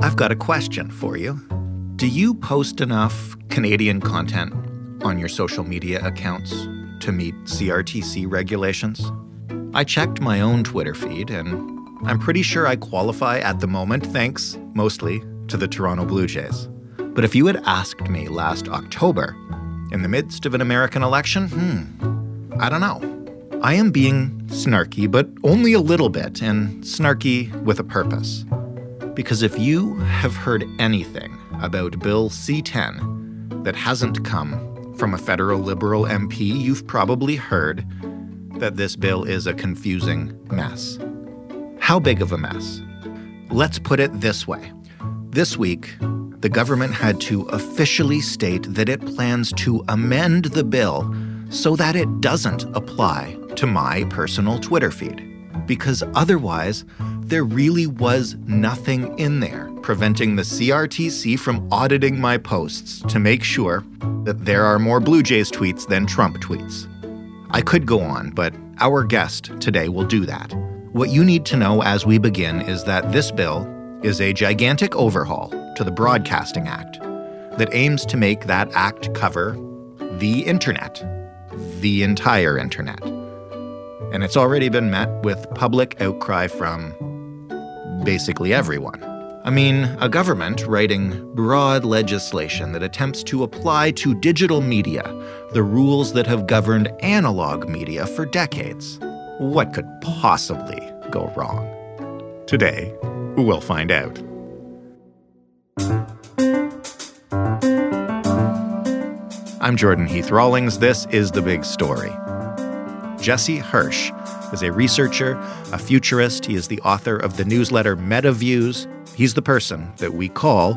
I've got a question for you. Do you post enough Canadian content on your social media accounts to meet CRTC regulations? I checked my own Twitter feed, and I'm pretty sure I qualify at the moment, thanks mostly to the Toronto Blue Jays. But if you had asked me last October, in the midst of an American election, hmm, I don't know. I am being snarky, but only a little bit, and snarky with a purpose. Because if you have heard anything about Bill C 10 that hasn't come from a federal Liberal MP, you've probably heard that this bill is a confusing mess. How big of a mess? Let's put it this way. This week, the government had to officially state that it plans to amend the bill so that it doesn't apply to my personal Twitter feed. Because otherwise, there really was nothing in there preventing the CRTC from auditing my posts to make sure that there are more Blue Jays tweets than Trump tweets. I could go on, but our guest today will do that. What you need to know as we begin is that this bill is a gigantic overhaul to the Broadcasting Act that aims to make that act cover the internet, the entire internet. And it's already been met with public outcry from basically everyone. I mean, a government writing broad legislation that attempts to apply to digital media the rules that have governed analog media for decades. What could possibly go wrong? Today, we'll find out. I'm Jordan Heath Rawlings. This is The Big Story. Jesse Hirsch is a researcher, a futurist. He is the author of the newsletter MetaViews. He's the person that we call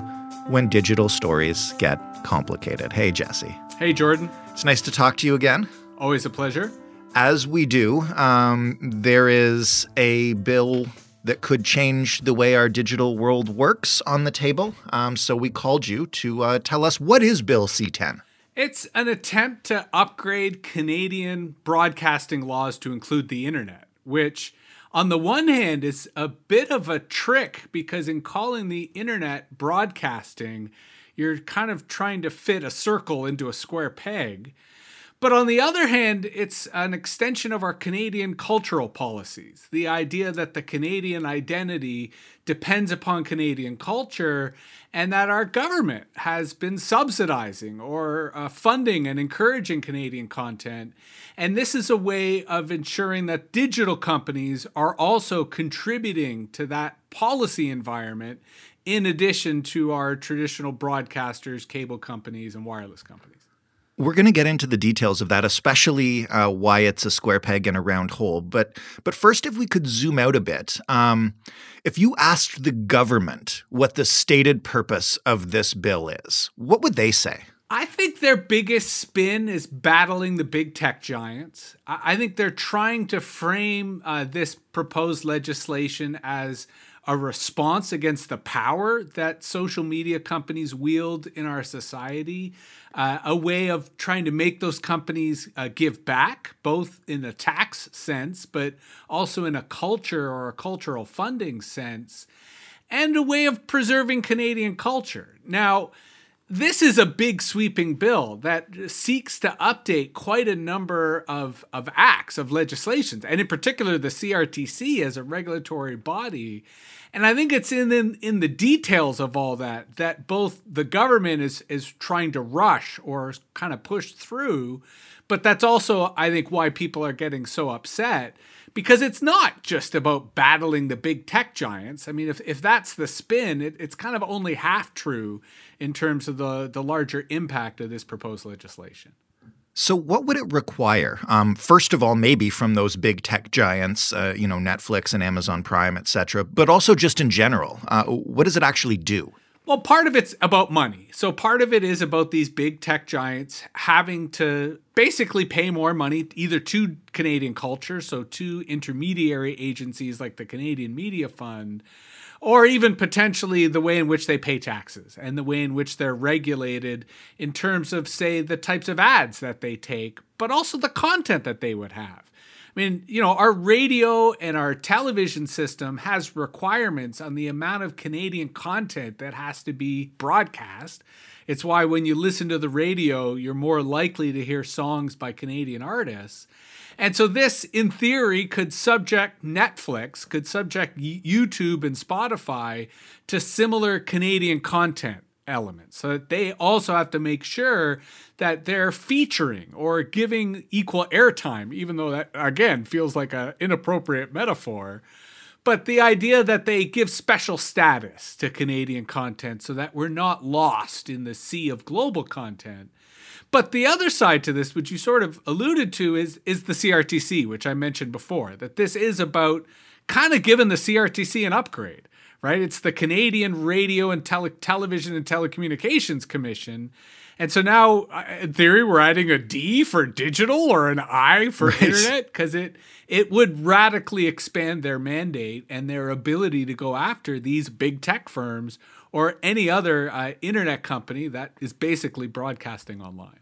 when digital stories get complicated. Hey, Jesse. Hey, Jordan. It's nice to talk to you again. Always a pleasure. As we do, um, there is a bill that could change the way our digital world works on the table. Um, so we called you to uh, tell us what is Bill C 10? It's an attempt to upgrade Canadian broadcasting laws to include the internet, which, on the one hand, is a bit of a trick because in calling the internet broadcasting, you're kind of trying to fit a circle into a square peg. But on the other hand, it's an extension of our Canadian cultural policies. The idea that the Canadian identity depends upon Canadian culture and that our government has been subsidizing or uh, funding and encouraging Canadian content. And this is a way of ensuring that digital companies are also contributing to that policy environment in addition to our traditional broadcasters, cable companies, and wireless companies. We're going to get into the details of that, especially uh, why it's a square peg in a round hole. But but first, if we could zoom out a bit, um, if you asked the government what the stated purpose of this bill is, what would they say? I think their biggest spin is battling the big tech giants. I think they're trying to frame uh, this proposed legislation as a response against the power that social media companies wield in our society, uh, a way of trying to make those companies uh, give back, both in a tax sense, but also in a culture or a cultural funding sense, and a way of preserving Canadian culture. Now, this is a big sweeping bill that seeks to update quite a number of, of acts, of legislations, and in particular the CRTC as a regulatory body. And I think it's in, in in the details of all that that both the government is is trying to rush or kind of push through, but that's also I think why people are getting so upset because it's not just about battling the big tech giants. I mean, if, if that's the spin, it, it's kind of only half true in terms of the, the larger impact of this proposed legislation. So, what would it require? Um, first of all, maybe from those big tech giants, uh, you know, Netflix and Amazon Prime, et cetera, but also just in general. Uh, what does it actually do? Well, part of it's about money. So part of it is about these big tech giants having to basically pay more money either to Canadian culture, so to intermediary agencies like the Canadian Media Fund, or even potentially the way in which they pay taxes and the way in which they're regulated in terms of, say, the types of ads that they take, but also the content that they would have. I mean, you know, our radio and our television system has requirements on the amount of Canadian content that has to be broadcast. It's why when you listen to the radio, you're more likely to hear songs by Canadian artists. And so this, in theory, could subject Netflix, could subject YouTube and Spotify to similar Canadian content elements so that they also have to make sure that they're featuring or giving equal airtime even though that again feels like an inappropriate metaphor. But the idea that they give special status to Canadian content so that we're not lost in the sea of global content. But the other side to this, which you sort of alluded to, is is the CRTC, which I mentioned before. That this is about kind of giving the CRTC an upgrade, right? It's the Canadian Radio and Tele- Television and Telecommunications Commission. And so now, in theory, we're adding a D for digital or an I for right. internet because it it would radically expand their mandate and their ability to go after these big tech firms or any other uh, internet company that is basically broadcasting online.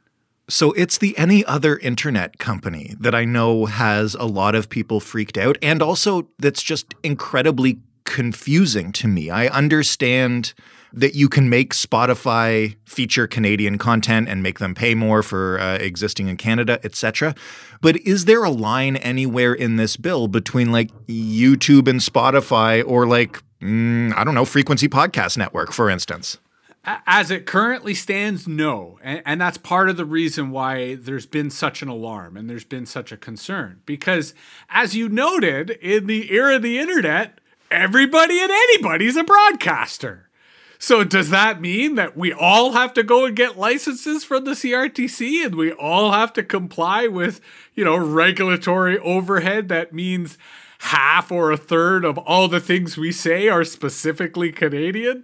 So it's the any other internet company that I know has a lot of people freaked out and also that's just incredibly confusing to me. I understand that you can make Spotify feature Canadian content and make them pay more for uh, existing in Canada, etc. But is there a line anywhere in this bill between like YouTube and Spotify or like mm, I don't know, Frequency Podcast Network, for instance? As it currently stands, no. And, and, that's part of the reason why there's been such an alarm and there's been such a concern. Because, as you noted, in the era of the internet, everybody and anybody's a broadcaster. So, does that mean that we all have to go and get licenses from the CRTC and we all have to comply with, you know, regulatory overhead that means half or a third of all the things we say are specifically Canadian?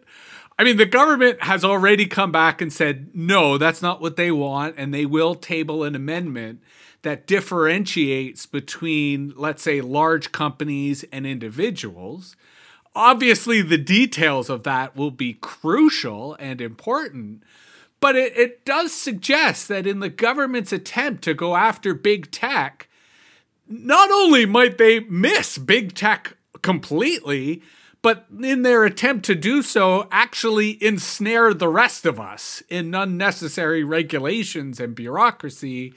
I mean, the government has already come back and said, no, that's not what they want. And they will table an amendment that differentiates between, let's say, large companies and individuals. Obviously, the details of that will be crucial and important. But it, it does suggest that in the government's attempt to go after big tech, not only might they miss big tech completely, but in their attempt to do so, actually ensnare the rest of us in unnecessary regulations and bureaucracy.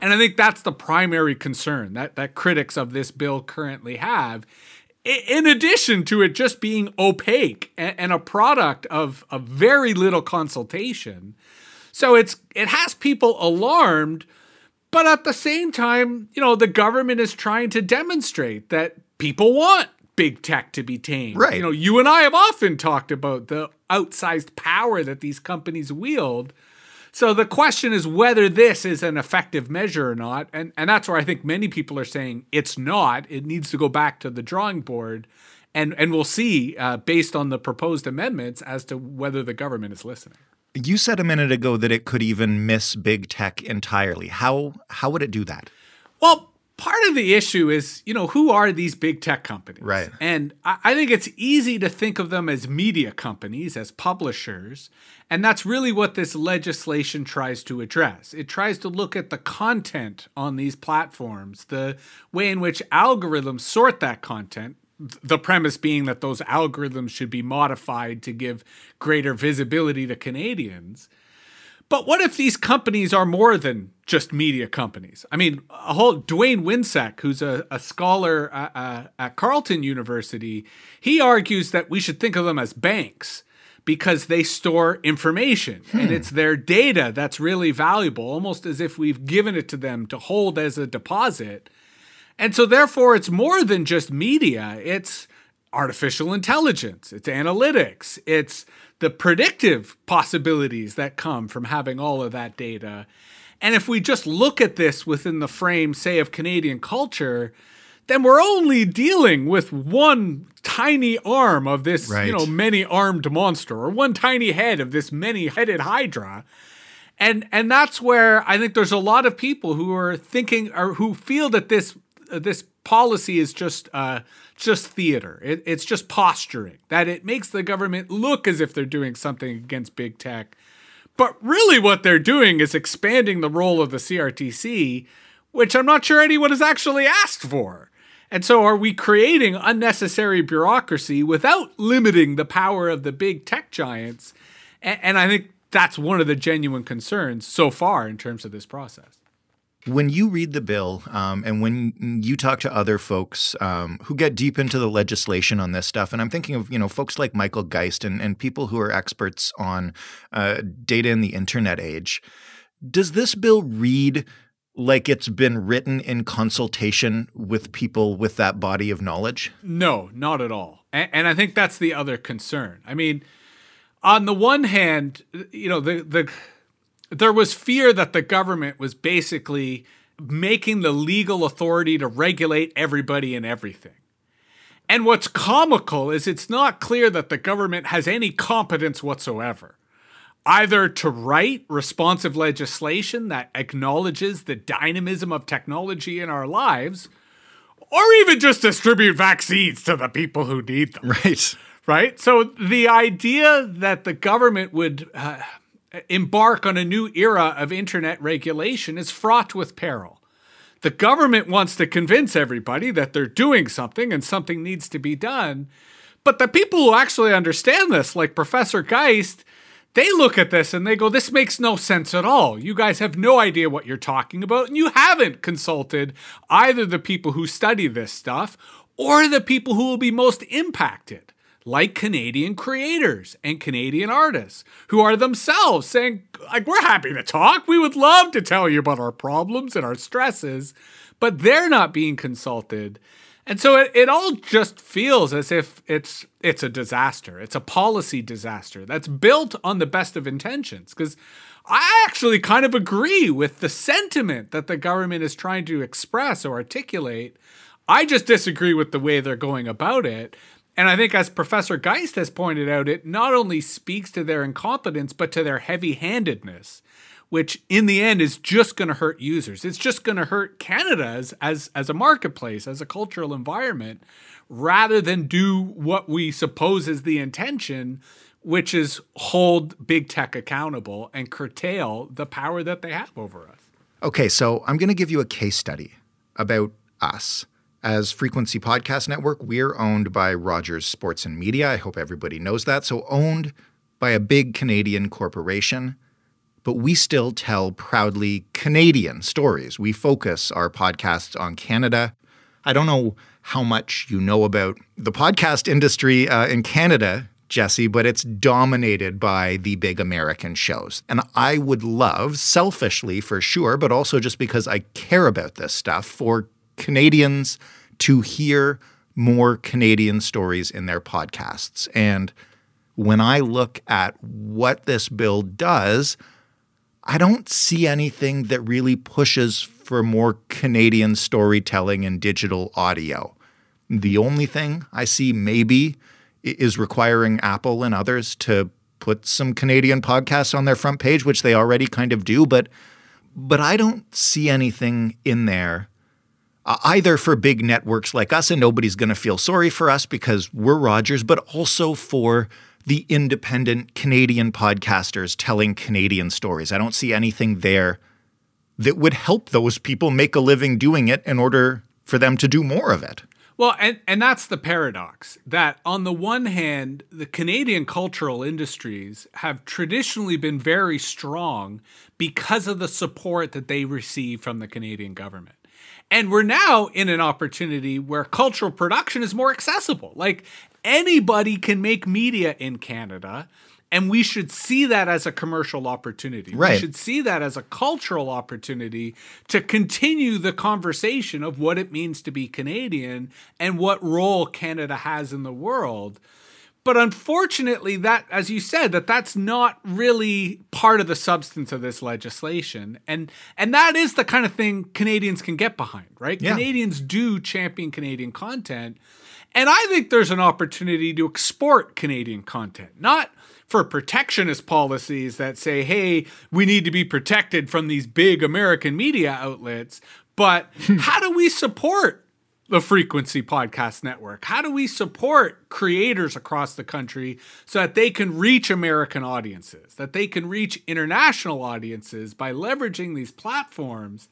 And I think that's the primary concern that, that critics of this bill currently have. In addition to it just being opaque and, a product of, of very little consultation. So it's it has people alarmed but at the same time, you know, the government is trying to demonstrate that people want big tech to be tamed. Right. You know, you and I have often talked about the outsized power that these companies wield. So the question is whether this is an effective measure or not. And and that's where I think many people are saying it's not. It needs to go back to the drawing board. And and we'll see uh, based on the proposed amendments as to whether the government is listening. You said a minute ago that it could even miss big tech entirely. How how would it do that? Well, part of the issue is, you know, who are these big tech companies? Right. And I, I think it's easy to think of them as media companies, as publishers. And that's really what this legislation tries to address. It tries to look at the content on these platforms, the way in which algorithms sort that content, the premise being that those algorithms should be modified to give greater visibility to Canadians. But what if these companies are more than just media companies? I mean, a whole Dwayne Winseck, who's a, a scholar uh, uh, at Carleton University, he argues that we should think of them as banks because they store information hmm. and it's their data that's really valuable, almost as if we've given it to them to hold as a deposit. And so, therefore, it's more than just media, it's artificial intelligence, it's analytics, it's the predictive possibilities that come from having all of that data. And if we just look at this within the frame, say, of Canadian culture, then we're only dealing with one tiny arm of this, right. you know, many armed monster, or one tiny head of this many headed hydra and and that's where I think there's a lot of people who are thinking or who feel that this uh, this policy is just uh, just theater. It, it's just posturing that it makes the government look as if they're doing something against big tech, but really what they're doing is expanding the role of the CRTC which I'm not sure anyone has actually asked for. And so, are we creating unnecessary bureaucracy without limiting the power of the big tech giants? And, I think that's one of the genuine concerns so far in terms of this process. When you read the bill um, and when you talk to other folks um, who get deep into the legislation on this stuff, and I'm thinking of you know folks like Michael Geist and, and people who are experts on uh, data in the internet age, does this bill read like it's been written in consultation with people with that body of knowledge? No, not at all. And, and, I think that's the other concern. I mean, on the one hand, you know, the the there was fear that the government was basically making the legal authority to regulate everybody and everything. And what's comical is it's not clear that the government has any competence whatsoever either to write responsive legislation that acknowledges the dynamism of technology in our lives, or even just distribute vaccines to the people who need them. Right. Right. So the idea that the government would uh, embark on a new era of internet regulation is fraught with peril. The government wants to convince everybody that they're doing something and something needs to be done. But the people who actually understand this, like Professor Geist, they look at this and they go, This makes no sense at all. You guys have no idea what you're talking about, and you haven't consulted either the people who study this stuff or the people who will be most impacted, like Canadian creators and Canadian artists, who are themselves saying, like, we're happy to talk. We would love to tell you about our problems and our stresses, but they're not being consulted. And so it, it all just feels as if it's it's a disaster. It's a policy disaster that's built on the best of intentions. Because I actually kind of agree with the sentiment that the government is trying to express or articulate. I just disagree with the way they're going about it. And I think, as Professor Geist has pointed out, it not only speaks to their incompetence, but to their heavy handedness which in the end is just going to hurt users. It's just going to hurt Canada as, as, as a marketplace, as a cultural environment, rather than do what we suppose is the intention, which is hold big tech accountable and curtail the power that they have over us. Okay, so I'm going to give you a case study about us. As Frequency Podcast Network, we're owned by Rogers Sports and Media. I hope everybody knows that. So, owned by a big Canadian corporation but we still tell proudly Canadian stories. We focus our podcasts on Canada. I don't know how much you know about the podcast industry uh, in Canada, Jesse, but it's dominated by the big American shows. And I would love, selfishly for sure, but also just because I care about this stuff, for Canadians to hear more Canadian stories in their podcasts. And when I look at what this bill does, I don't see anything that really pushes for more Canadian storytelling and digital audio. The only thing I see maybe is requiring Apple and others to put some Canadian podcasts on their front page, which they already kind of do, but but I don't see anything in there uh, either for big networks like us and nobody's going to feel sorry for us because we're Rogers, but also for the independent Canadian podcasters telling Canadian stories. I don't see anything there that would help those people make a living doing it in order for them to do more of it. Well, and, and that's the paradox that, on the one hand, the Canadian cultural industries have traditionally been very strong because of the support that they receive from the Canadian government. And we're now in an opportunity where cultural production is more accessible. Like anybody can make media in Canada. And we should see that as a commercial opportunity. Right. We should see that as a cultural opportunity to continue the conversation of what it means to be Canadian and what role Canada has in the world. But unfortunately, that, as you said, that that's not really part of the substance of this legislation, and and that is the kind of thing Canadians can get behind, right? Yeah. Canadians do champion Canadian content, and I think there's an opportunity to export Canadian content, not for protectionist policies that say, hey, we need to be protected from these big American media outlets, but how do we support the Frequency Podcast Network? How do we support creators across the country so that they can reach American audiences, that they can reach international audiences by leveraging these platforms?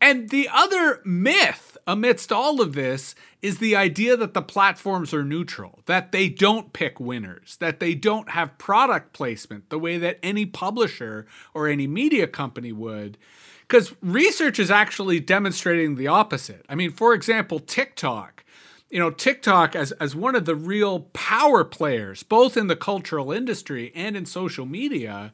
And the other myth amidst all of this is the idea that the platforms are neutral, that they don't pick winners, that they don't have product placement the way that any publisher or any media company would. Because research is actually demonstrating the opposite. I mean, for example, TikTok. You know, TikTok as, as one of the real power players, both in the cultural industry and in social media,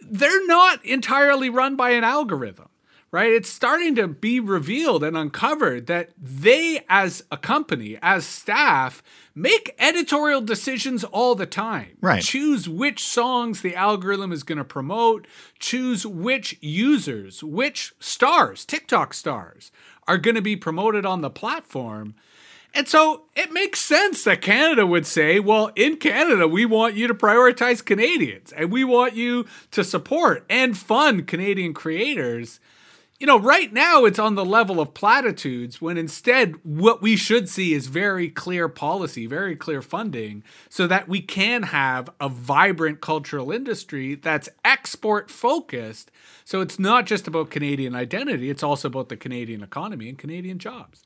they're not entirely run by an algorithm right? It's starting to be revealed and uncovered that they, as a company, as staff, make editorial decisions all the time. Right. Choose which songs the algorithm is going to promote, choose which users, which stars, TikTok stars, are going to be promoted on the platform. And so it makes sense that Canada would say, well, in Canada, we want you to prioritize Canadians and we want you to support and fund Canadian creators you know, right now it's on the level of platitudes when instead what we should see is very clear policy, very clear funding, so that we can have a vibrant cultural industry that's export focused. So it's not just about Canadian identity, it's also about the Canadian economy and Canadian jobs.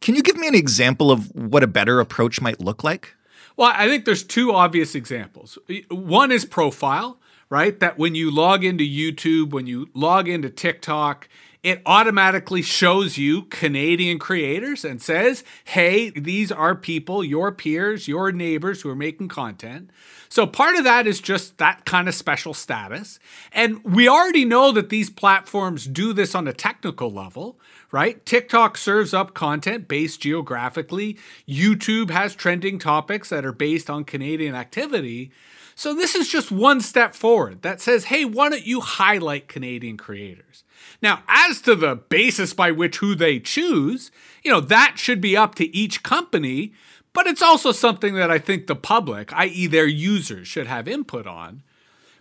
Can you give me an example of what a better approach might look like? Well, I think there's two obvious examples. One is profile, right? That when you log into YouTube, when you log into TikTok, it automatically shows you Canadian creators and says, hey, these are people, your peers, your neighbors who are making content. So part of that is just that kind of special status. And we already know that these platforms do this on a technical level, right? TikTok serves up content based geographically, YouTube has trending topics that are based on Canadian activity. So this is just one step forward that says, hey, why don't you highlight Canadian creators? Now, as to the basis by which who they choose, you know, that should be up to each company, but it's also something that I think the public, i.e., their users, should have input on.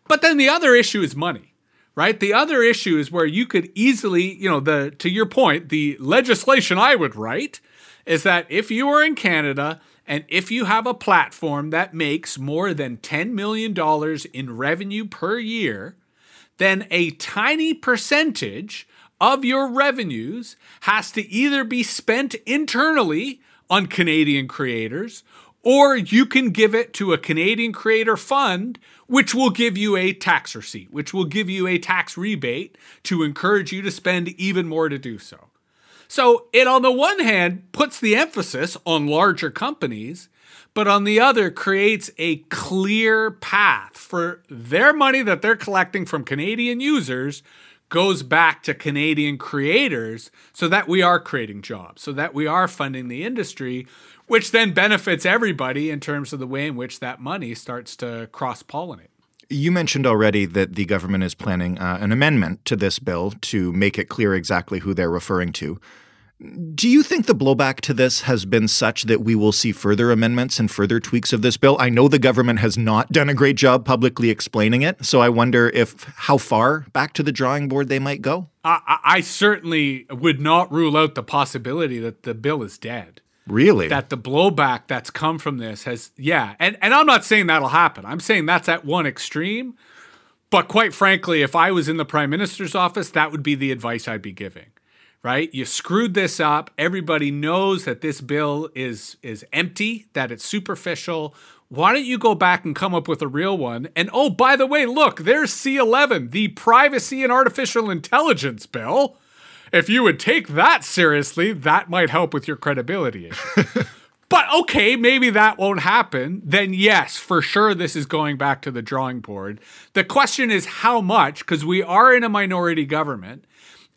But then the other issue is money, right? The other issue is where you could easily, you know, the to your point, the legislation I would write is that if you are in Canada and if you have a platform that makes more than $10 million in revenue per year, then a tiny percentage of your revenues has to either be spent internally on Canadian creators or you can give it to a Canadian creator fund, which will give you a tax receipt, which will give you a tax rebate to encourage you to spend even more to do so. So it, on the one hand, puts the emphasis on larger companies but on the other creates a clear path for their money that they're collecting from Canadian users goes back to Canadian creators so that we are creating jobs, so that we are funding the industry, which then benefits everybody in terms of the way in which that money starts to cross pollinate. You mentioned already that the government is planning uh, an amendment to this bill to make it clear exactly who they're referring to. Do you think the blowback to this has been such that we will see further amendments and further tweaks of this bill? I know the government has not done a great job publicly explaining it, so I wonder if how far back to the drawing board they might go. I, I certainly would not rule out the possibility that the bill is dead. Really? That the blowback that's come from this has, yeah. And, and I'm not saying that'll happen. I'm saying that's at one extreme. But quite frankly, if I was in the prime minister's office, that would be the advice I'd be giving right? You screwed this up. Everybody knows that this bill is is empty, that it's superficial. Why don't you go back and come up with a real one? And oh, by the way, look, there's C11, the privacy and artificial intelligence bill. If you would take that seriously, that might help with your credibility but okay, maybe that won't happen. Then, yes, for sure, this is going back to the drawing board. The question is how much, because we are in a minority government.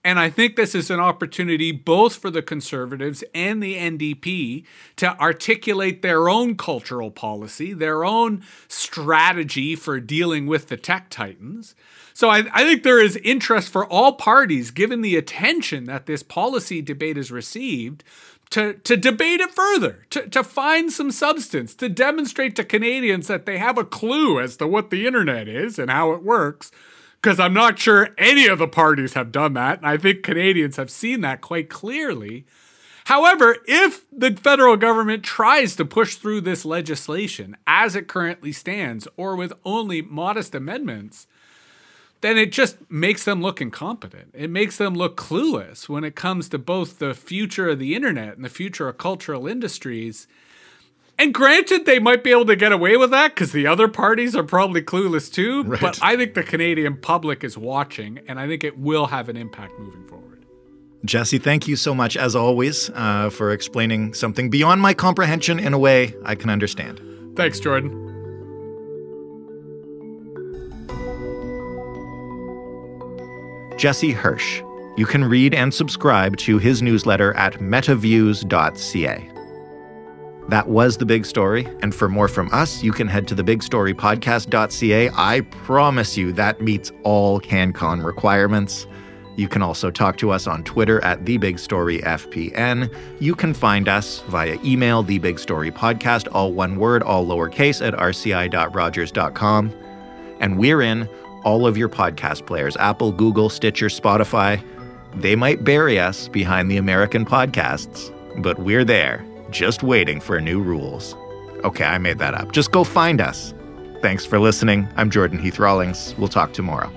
And I think this is an opportunity both for the conservatives and the NDP to articulate their own cultural policy, their own strategy for dealing with the tech titans. So I, I, think there is interest for all parties, given the attention that this policy debate has received, to, to debate it further, to, to find some substance, to demonstrate to Canadians that they have a clue as to what the internet is and how it works because I'm not sure any of the parties have done that. And I think Canadians have seen that quite clearly. However, if the federal government tries to push through this legislation as it currently stands, or with only modest amendments, then it just makes them look incompetent. It makes them look clueless when it comes to both the future of the internet and the future of cultural industries. And granted, they might be able to get away with that because the other parties are probably clueless too. Right. But I think the Canadian public is watching, and I think it will have an impact moving forward. Jesse, thank you so much, as always, uh, for explaining something beyond my comprehension in a way I can understand. Thanks, Jordan. Jesse Hirsch. You can read and subscribe to his newsletter at metaviews.ca. That was the big story. And for more from us, you can head to thebigstorypodcast.ca. I promise you that meets all CanCon requirements. You can also talk to us on Twitter at TheBigStoryFPN. You can find us via email, TheBigStoryPodcast, all one word, all lowercase, at rci.rogers.com. And we're in all of your podcast players Apple, Google, Stitcher, Spotify. They might bury us behind the American podcasts, but we're there, just waiting for new rules. Okay, I made that up. Just go find us. Thanks for listening. I'm Jordan Heath Rawlings. We'll talk tomorrow.